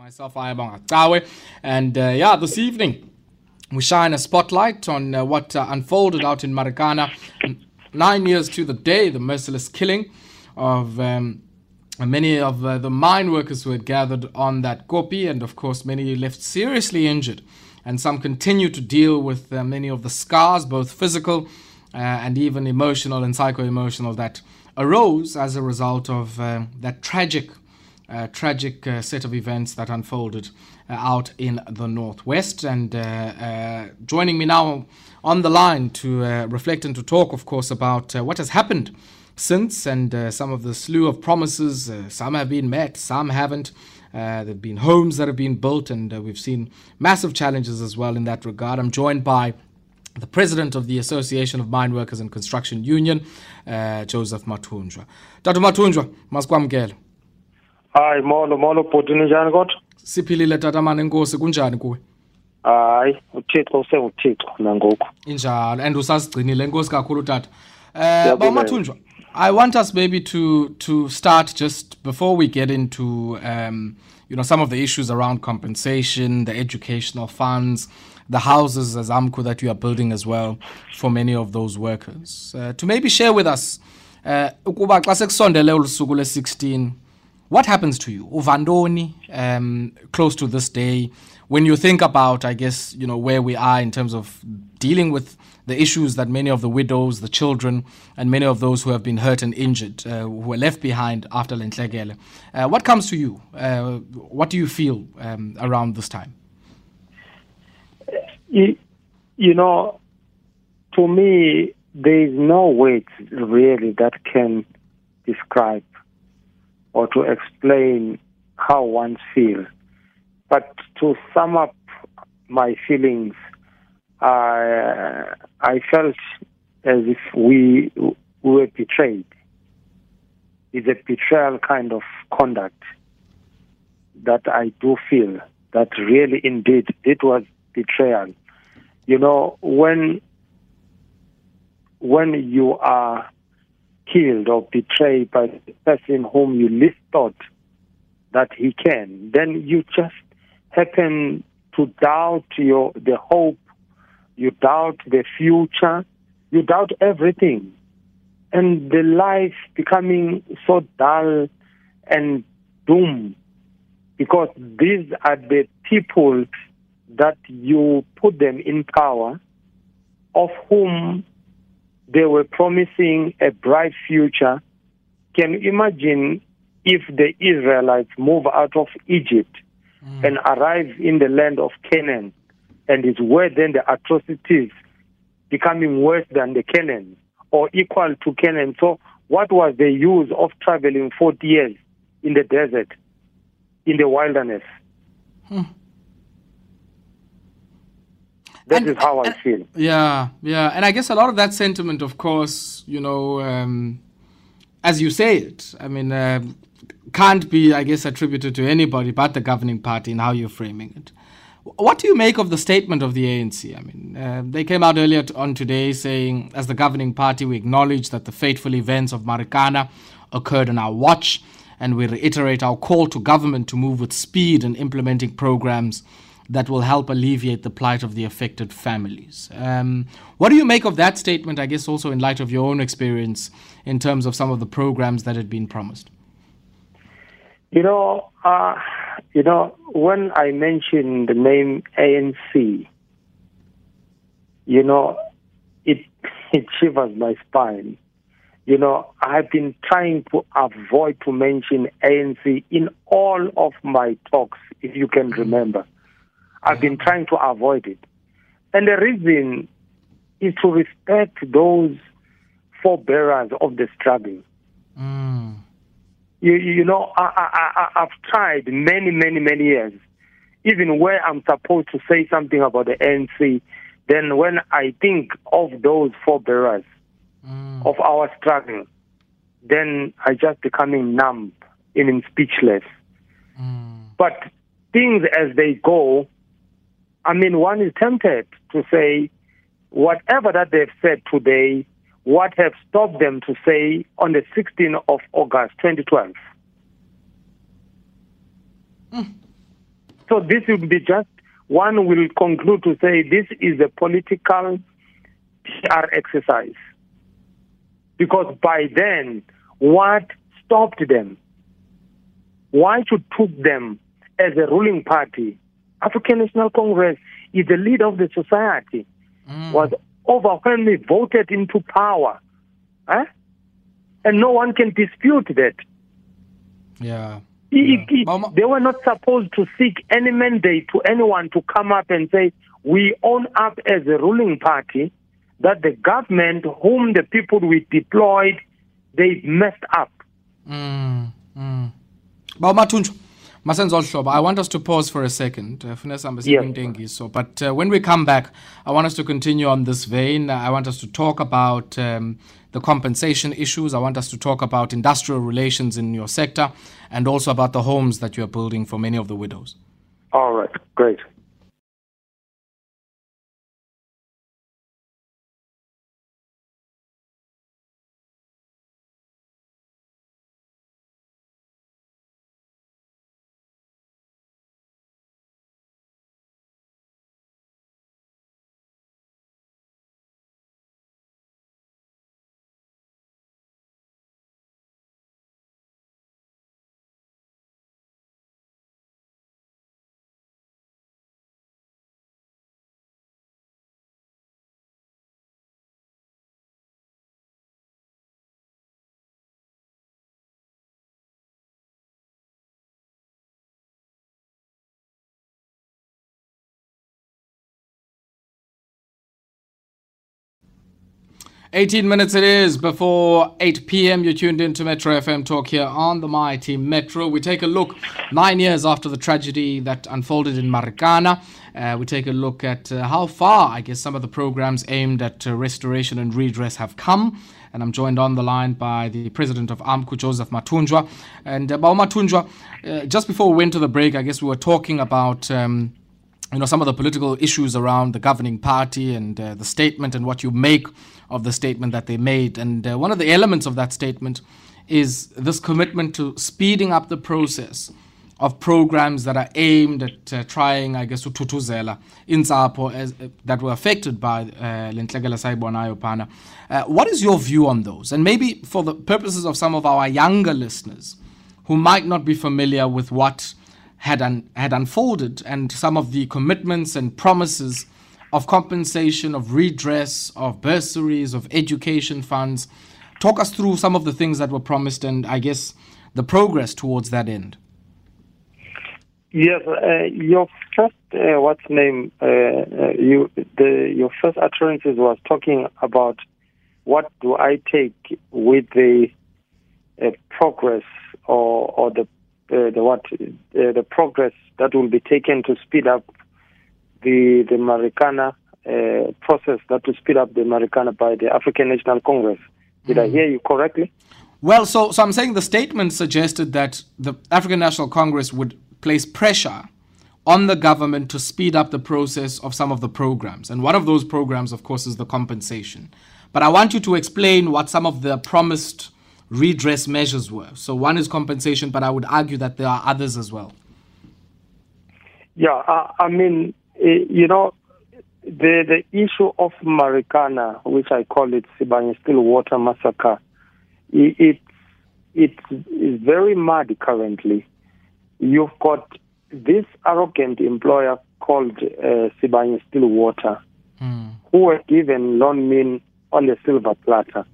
Myself, I am Tawe, and uh, yeah, this evening we shine a spotlight on uh, what uh, unfolded out in Marikana nine years to the day, the merciless killing of um, many of uh, the mine workers who had gathered on that koppie, and of course, many left seriously injured, and some continue to deal with uh, many of the scars, both physical uh, and even emotional and psycho emotional, that arose as a result of that tragic uh, tragic uh, set of events that unfolded uh, out in the Northwest. And uh, uh, joining me now on the line to uh, reflect and to talk, of course, about what has happened since and some of the slew of promises. some have been met, some haven't. there have been homes that have been built, and we've seen massive challenges as well in that regard. I'm joined by the president of the Association of Mine Workers and Construction Union, Joseph Mathunjwa. Dr. Mathunjwa, masikwamukela. Hayi molo molo bhuti ninjani kodwa? Siphilile tatamane enkosi kunjani kuwe? Hayi uthixo usenguthixo nangoku. Injalo and usasigcinile enkosi kakhulu tata. Uh, bawumathunjwa i want us maybe to to start just before we get into um, you know some of the issues around compensation the educational funds the houses as AMCU that you are building as well for many of those workers. Uh, to maybe share with us uh, ukuba xa sekusondele olu suku le-16 what happens to you, Uvandoni, um, close to this day, when you think about, I guess, you know, where we are in terms of dealing with the issues that many of the widows, the children, and many of those who have been hurt and injured, uh, who were left behind after Lentlekele. Uh, what comes to you? Uh, what do you feel um, around this time? You, you know, to me, there is no words really that can describe or to explain how one feels. But to sum up my feelings, uh, I felt as if we, we were betrayed. It's a betrayal kind of conduct that I do feel that really indeed it was betrayal. You know, when when you are killed or betrayed by the person whom you least thought that he can, then you just happen to doubt your the hope, you doubt the future, you doubt everything. And the life becoming so dull and doom because these are the people that you put them in power of whom they were promising a bright future. Can you imagine if the Israelites move out of Egypt mm. and arrive in the land of Canaan, and it's where then the atrocities becoming worse than the Canaan or equal to Canaan. So, what was the use of traveling 40 years in the desert, in the wilderness? Hmm. That and, is how I feel. Yeah, yeah, and I guess a lot of that sentiment, of course, you know, um, as you say it, I mean, uh, can't be, I guess, attributed to anybody but the governing party in how you're framing it. What do you make of the statement of the ANC? I mean, uh, they came out earlier on today saying, as the governing party, we acknowledge that the fateful events of Marikana occurred on our watch, and we reiterate our call to government to move with speed in implementing programs that will help alleviate the plight of the affected families. Um, what do you make of that statement, I guess, also in light of your own experience in terms of some of the programs that had been promised? You know, uh, you know, when I mention the name ANC, you know, it it shivers my spine. You know, I've been trying to avoid to mention ANC in all of my talks, if you can remember. I've been trying to avoid it. And the reason is to respect those forebearers of the struggle. Mm. You, you know, I, I, I, I've tried many, many, many years, even where I'm supposed to say something about the ANC, then when I think of those forebearers mm. of our struggle, then I just becoming numb, even speechless. Mm. But things as they go, I mean, one is tempted to say whatever that they've said today, what have stopped them to say on the 16th of August 2012? Mm. So this would be just one will conclude to say this is a political PR exercise. Because by then, what stopped them? Why should took them as a ruling party? African National Congress is the leader of the society, Mm. was overwhelmingly voted into power. Huh? And no one can dispute that. Yeah. It- Yeah. it- Mama- they were not supposed to seek any mandate to anyone to come up and say, we own up as a ruling party that the government whom the people we deployed, they messed up. Mm, mm. Bawumathunjwa, masenze olu hlobo. I want us to pause for a second. Uh, funeka sihambe siye Yes. kwintengiso. But uh, when we come back, I want us to continue on this vein. Uh, I want us to talk about um, the compensation issues. I want us to talk about industrial relations in your sector and also about the homes that you are building for many of the widows. All right, great. Eighteen minutes it is before 8 p.m. You're tuned in to Metro FM Talk here on the Mighty Metro. We take a look nine years after the tragedy that unfolded in Marikana. Uh, we take a look at uh, how far, I guess, some of the programs aimed at uh, restoration and redress have come. And I'm joined on the line by the president of AMCU, Joseph Mathunjwa. And uh, Bao Mathunjwa, uh, just before we went to the break, I guess we were talking about. Um, you know some of the political issues around the governing party and uh, the statement and what you make of the statement that they made. And uh, one of the elements of that statement is this commitment to speeding up the process of programs that are aimed at uh, trying i guess uthutuzela intsapho as uh, that were affected by uh, le ntlekele sayibonayo uh, what is your view on those? And maybe for the purposes of some of our younger listeners who might not be familiar with what had un- had unfolded and some of the commitments and promises of compensation, of redress, of bursaries, of education funds. Talk us through some of the things that were promised and I guess the progress towards that end. Yes, uh, your first uh, what's name? Uh, uh, you the your first utterances was talking about what do I take with the uh, progress or or the uh, the what the progress that will be taken to speed up the the Marikana uh, process that to speed up the Marikana by the African National Congress. Did I hear you correctly? Well, so, so I'm saying the statement suggested that the African National Congress would place pressure on the government to speed up the process of some of the programs. And one of those programs, of course, is the compensation. But I want you to explain what some of the promised redress measures were. So one is compensation, but I would argue that there are others as well. Yeah, I mean, you know, the the issue of Marikana, which I call it Sibanye Stillwater massacre, it, it it is very muddy currently. You've got this arrogant employer called uh, Sibanye Stillwater, who were given Lonmin on the silver platter,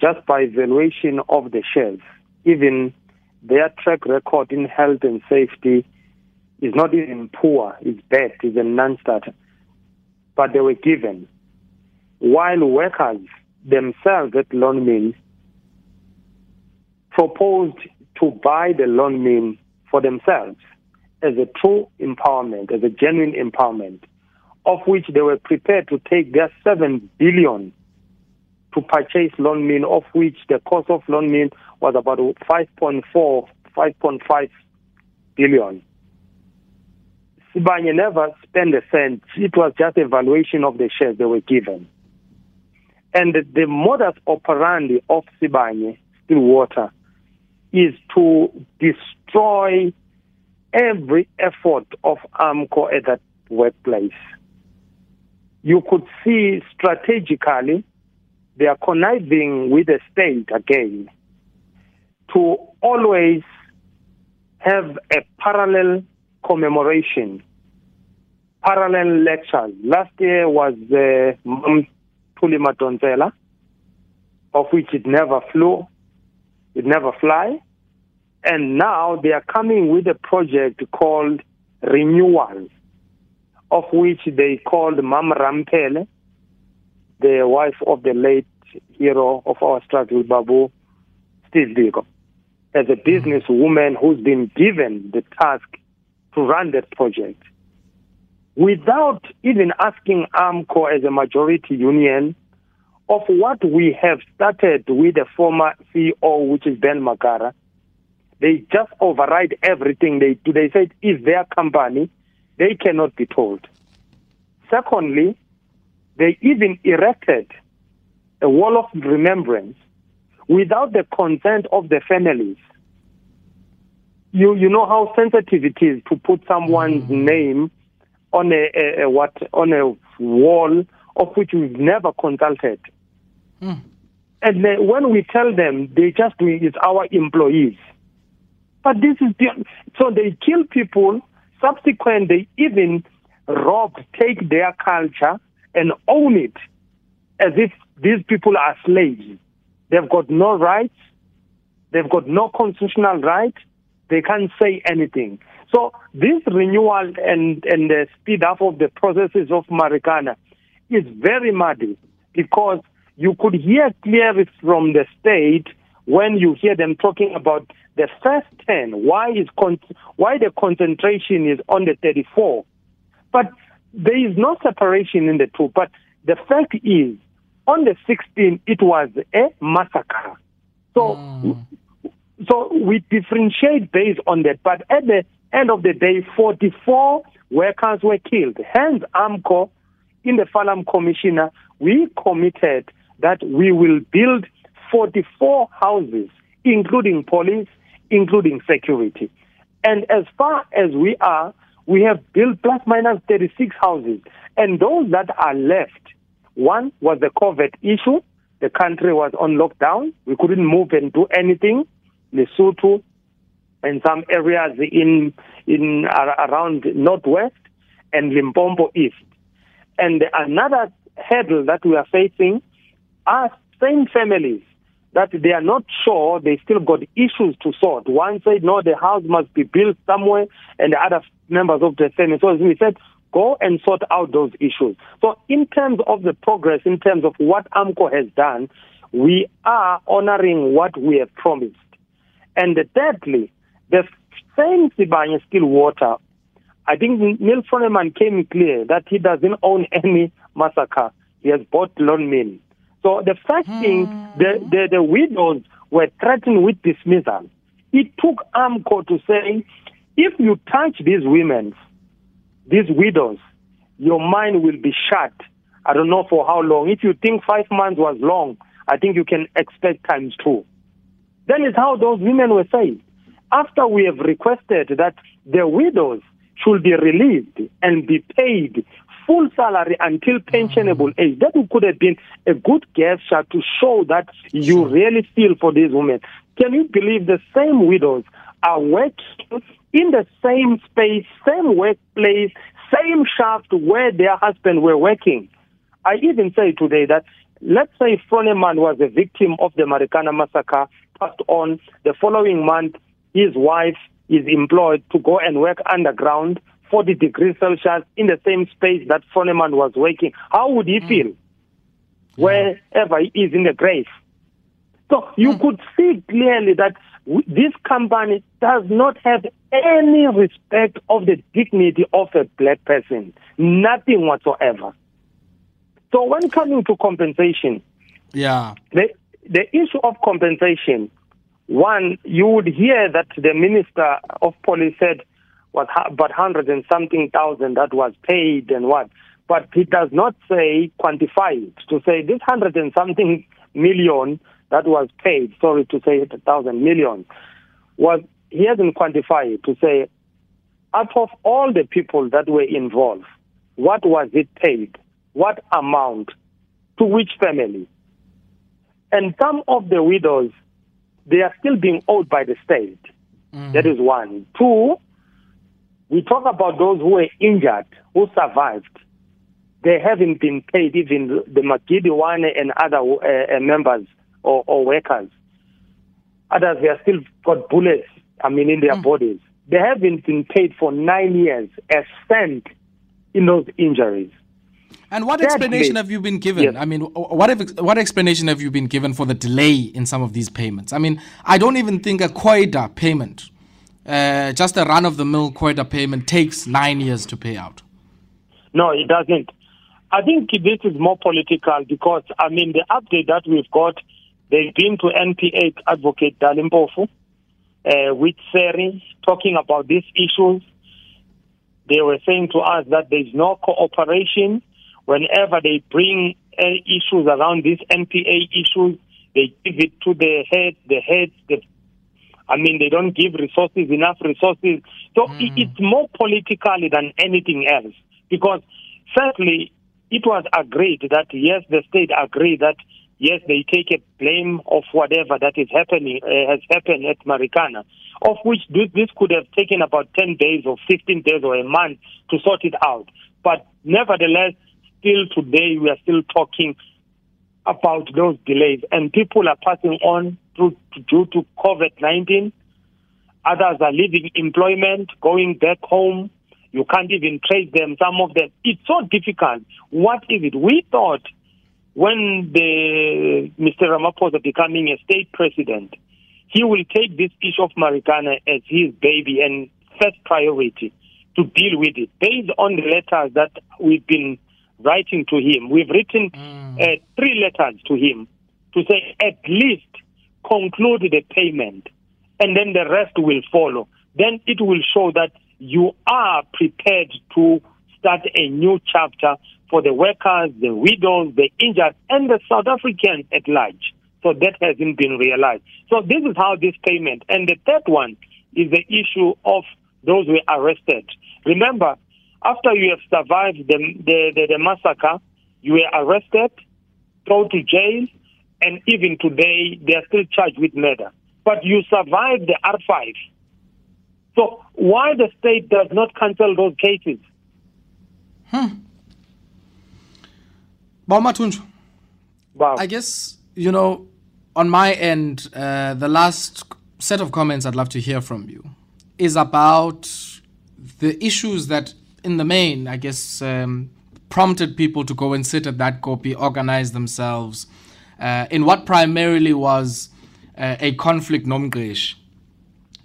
just by valuation of the shares. Even their track record in health and safety is not even poor, it's bad, it's a non-starter. But they were given. While workers themselves at Lonmin proposed to buy the Lonmin for themselves as a true empowerment, as a genuine empowerment, of which they were prepared to take their seven billion to purchase Lonmin, of which the cost of Lonmin was about 5.4, 5.5 billion. Sibanye never spent a cent. It was just a valuation of the shares they were given. And the, modus operandi of Sibanye, Stillwater, is to destroy every effort of AMCU at that workplace. You could see strategically they are conniving with the state again to always have a parallel commemoration, parallel lectures. Last year was uh, Thuli Madonsela, of which it never flew, it never fly. And now they are coming with a project called Renewal, of which they called Mam Ramphele, the wife of the late hero of our struggle, Babu, Steve Biko, as a businesswoman who's been given the task to run that project. Without even asking AMCU as a majority union of what we have started with the former CEO, which is Ben Magara, they just override everything they do. They say it's their company, they cannot be told. Secondly, they even erected a wall of remembrance without the consent of the families. You, you know how sensitive it is to put someone's mm. name on a, a, a, what on a wall of which we've never consulted. Mm. And when we tell them, they just do it's our employees. But this is the, so they kill people. Subsequent, they even rob, take their culture and own it as if these people are slaves. They've got no rights. They've got no constitutional right. They can't say anything. So this renewal and, and the speed up of the processes of Marikana is very muddy because you could hear clearly from the state when you hear them talking about the first 10, why is con- why the concentration is on the 34. But there is no separation in the two. But the fact is, on the 16th, it was a massacre. So, mm. So we differentiate based on that. But at the end of the day, 44 workers were killed. Hence, AMCU, in the Farlam Commissioner, we committed that we will build 44 houses, including police, including security. And as far as we are, we have built plus minus 36 houses. And those that are left, one was the COVID issue. The country was on lockdown. We couldn't move and do anything. Lesotho and some areas in in around northwest and Limpopo east. And another hurdle that we are facing are same families that they are not sure they still got issues to sort. One said, no, the house must be built somewhere, and the other members of the Senate. So we said, go and sort out those issues. So in terms of the progress, in terms of what AMCU has done, we are honoring what we have promised. And thirdly, the same Sibanye Stillwater, I think Neil Froneman came clear that he doesn't own any massacre. He has bought Lonmin. So the first thing, hmm. the, the, the widows were threatened with dismissal. It took AMCU to say, if you touch these women, these widows, your mind will be shut. I don't know for how long. If you think five months was long, I think you can expect times two. Then it's how those women were saved. After we have requested that the widows should be released and be paid full salary until pensionable mm. age. That could have been a good gesture to show that you really feel for these women. Can you believe the same widows are working in the same space, same workplace, same shaft where their husbands were working? I even say today that let's say Froneman was a victim of the Marikana massacre, passed on. The following month, his wife is employed to go and work underground 40 degrees Celsius in the same space that Froneman was working, how would he mm. feel wherever he is in the grave? So you mm. could see clearly that this company does not have any respect of the dignity of a black person, nothing whatsoever. So when coming to compensation, yeah, the the issue of compensation, one you would hear that the minister of police said was about hundred and something thousand that was paid and what. But he does not say quantify it to say this hundred and something million that was paid. Sorry to say it, thousand million was he hasn't quantified to say out of all the people that were involved, what was it paid? What amount? To which family? And some of the widows, they are still being owed by the state. Mm. That is one. Two, we talk about those who were injured, who survived. They haven't been paid, even the Magidi one and other uh, uh, members or, or, workers. Others, they are still got bullets, I mean, in their mm. bodies. They haven't been paid for nine years as spent in those injuries. And what explanation have you been given? Yes. I mean, what if, what explanation have you been given for the delay in some of these payments? I mean, I don't even think a COIDA payment, uh, just a run of the mill COIDA payment, takes nine years to pay out. No, it doesn't. I think this is more political because, I mean, the update that we've got, they've been to NPA advocate Dali Mpofu uh, with Seri talking about these issues. They were saying to us that there's no cooperation whenever they bring any issues around these NPA issues, they give it to the head, the heads, the I mean, they don't give resources, enough resources. So mm. it's more political than anything else. Because certainly it was agreed that, yes, the state agreed that, yes, they take a blame of whatever that is happening, uh, has happened at Marikana, of which this, this could have taken about 10 days or 15 days or a month to sort it out. But nevertheless, still today we are still talking about those delays, and people are passing on through, due to COVID 19. Others are leaving employment, going back home. You can't even trace them, some of them. It's so difficult. What is it? We thought when the Mr. Ramaphosa becoming a state president, he will take this issue of Marikana as his baby and first priority to deal with it based on the letters that we've been writing to him. We've written mm. uh, three letters to him to say at least conclude the payment and then the rest will follow. Then it will show that you are prepared to start a new chapter for the workers, the widows, the injured, and the South Africans at large. So that hasn't been realized. So this is how this payment. And the third one is the issue of those who are arrested. Remember, after you have survived the, the, the, the massacre, you were arrested, thrown to jail, and even today they are still charged with murder. But you survived the R5. So why the state does not cancel those cases? Hmm. Baumatunju. Wow. I guess, you know, on my end, uh, the last set of comments I'd love to hear from you is about the issues that in the main, I guess, um, prompted people to go and sit at that koppie, organize themselves uh, in what primarily was uh, a conflict nomgresh.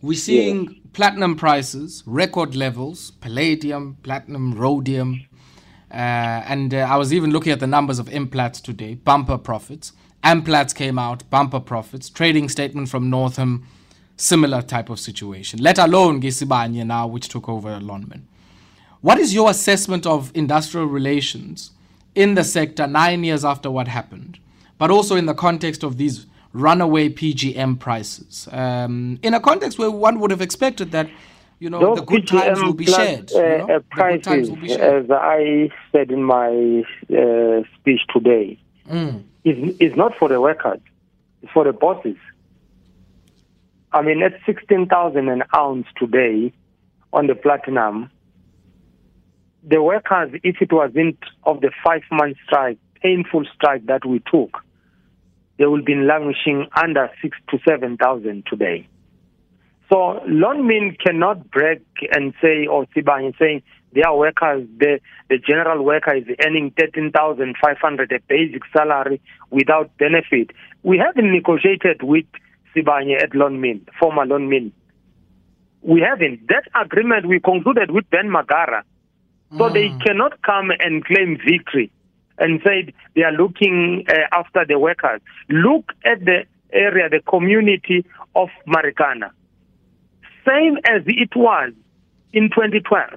We're seeing yeah. platinum prices, record levels, palladium, platinum, rhodium. Uh, and uh, I was even looking at the numbers of Implats today, bumper profits. Amplats came out, bumper profits. Trading statement from Northam, similar type of situation. Let alone Gisibanye now, which took over Lonmin. What is your assessment of industrial relations in the sector nine years after what happened, but also in the context of these runaway PGM prices? Um, in a context where one would have expected that you know, the good PGM times will be shared. Uh, you know? prices, as I said in my uh, speech today, mm. is is not for the workers; it's for the bosses. I mean, at sixteen thousand an ounce today on the platinum, the workers, if it wasn't of the five month strike, painful strike that we took, they will be languishing under six to seven thousand today. So Lonmin cannot break and say, or Sibanye saying their workers, the, the general worker is earning 13,500 a basic salary without benefit. We haven't negotiated with Sibanye at Lonmin, former Lonmin. We haven't. That agreement we concluded with Ben Magara so mm. they cannot come and claim victory and say they are looking uh, after the workers. Look at the area, the community of Marikana. Same as it was in 2012.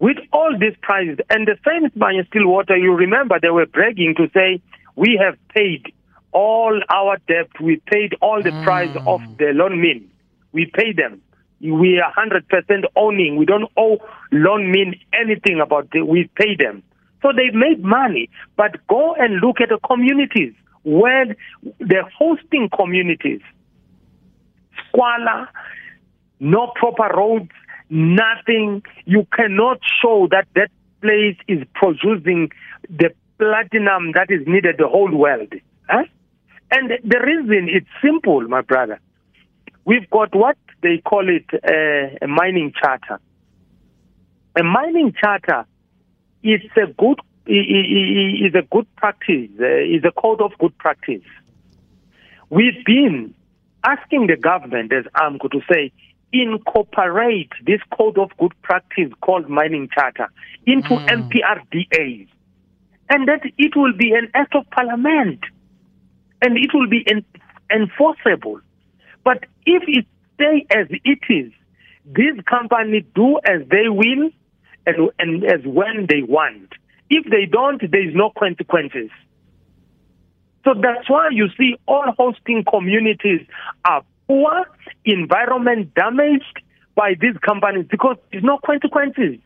With all these prices, and the Sibanye Stillwater, you remember they were bragging to say, we have paid all our debt, we paid all the mm. price of the Lonmin. We paid them. We are 100% owning. We don't owe Lonmin anything about it. We pay them. So they've made money. But go and look at the communities where they're hosting communities. Squalor, no proper roads, nothing. You cannot show that that place is producing the platinum that is needed the whole world. Huh? And the reason it's simple, my brother. We've got what they call it uh, a mining charter. A mining charter is a good is a good practice. Uh, is a code of good practice. We've been asking the government as AMCU to say incorporate this code of good practice called mining charter into mm. MPRDAs, and that it will be an act of parliament, and it will be en- enforceable. But if it stay as it is, these companies do as they will and, and as when they want. If they don't, there is no consequences. So that's why you see all hosting communities are poor, environment damaged by these companies because there's no consequences.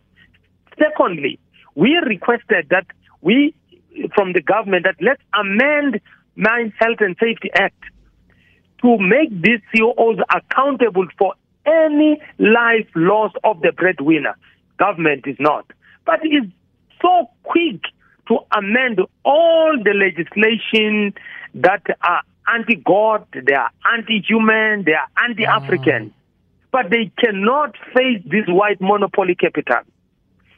Secondly, we requested that we, from the government, that let's amend Mine Health and Safety Act to make these CEOs accountable for any life loss of the breadwinner. Government is not. But it's so quick to amend all the legislation that are anti-God, they are anti-human, they are anti-African. Mm. But they cannot face this white monopoly capital.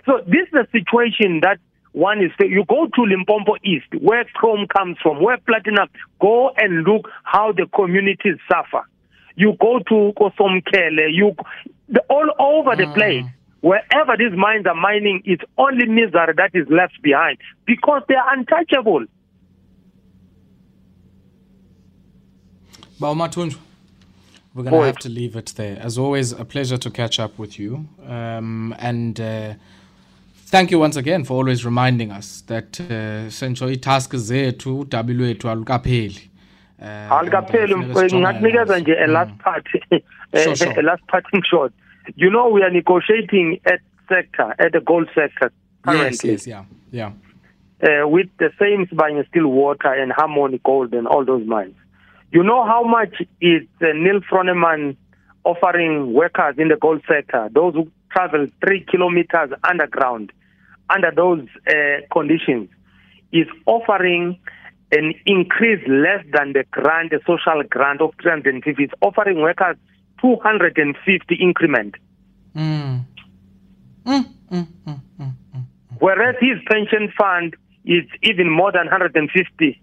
So this is a situation that one is that you go to Limpopo East, where chrome comes from, where platinum. Go and look how the communities suffer. You go to Kosomkele, you all over the mm. place. Wherever these mines are mining, it's only misery that is left behind because they are untouchable. Baumatunj, we're going to have to leave it there. As always, a pleasure to catch up with you. Um, and uh, thank you once again for always reminding us that uh, sentsho itask zethu udabi lwethu alukapheli. Alikapheli ngingakunikeza nje a last part. A last parting shot you know we are negotiating at sector at the gold sector currently. Yes, yes yeah yeah. Uh, with the same Sibanye Stillwater and Harmony Gold and all those mines. You know how much is uh, Neil Froneman offering workers in the gold sector, those who travel three kilometers underground under those uh, conditions, is offering an increase less than the grant, the social grant of 350. It's offering workers 250 increment. Mm. Mm, mm, Whereas his pension fund is even more than 150.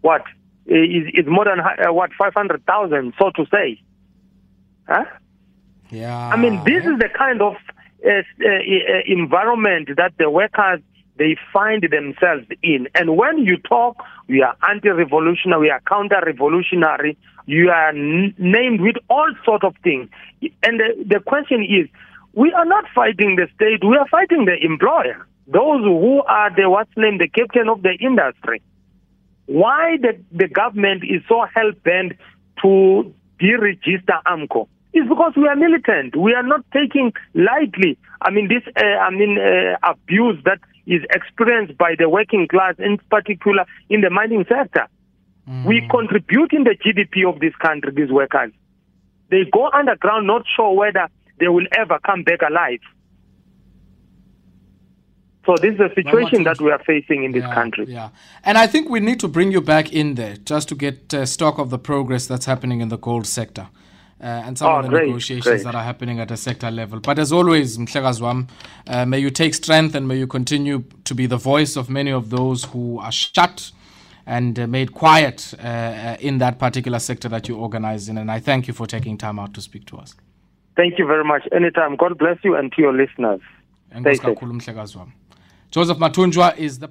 What? Is, is more than, uh, what, 500,000, so to say. Huh? Yeah. I mean, this is the kind of Uh, uh, environment that the workers they find themselves in. And when you talk, we are anti-revolutionary, we are counter-revolutionary, you are n- named with all sorts of things. And the, the question is, we are not fighting the state, we are fighting the employer, those who are the, what's named, the captain of the industry. Why the, the government is so hell-bent to deregister AMCU? Is because we are militant. We are not taking lightly. I mean, this, uh, I mean, uh, abuse that is experienced by the working class, in particular in the mining sector. Mm. We contribute in the GDP of this country, these workers. They go underground, not sure whether they will ever come back alive. So this is the situation that we are facing in this yeah, country. Yeah, and I think we need to bring you back in there just to get uh, stock of the progress that's happening in the gold sector. Uh, and some oh, of the great, negotiations great. that are happening at a sector level. But as always, Mhlekazwam, uh, may you take strength and may you continue to be the voice of many of those who are shut and uh, made quiet uh, in that particular sector that you organize in. And I thank you for taking time out to speak to us. Thank you very much. Anytime. God bless you and to your listeners. Joseph Mathunjwa is the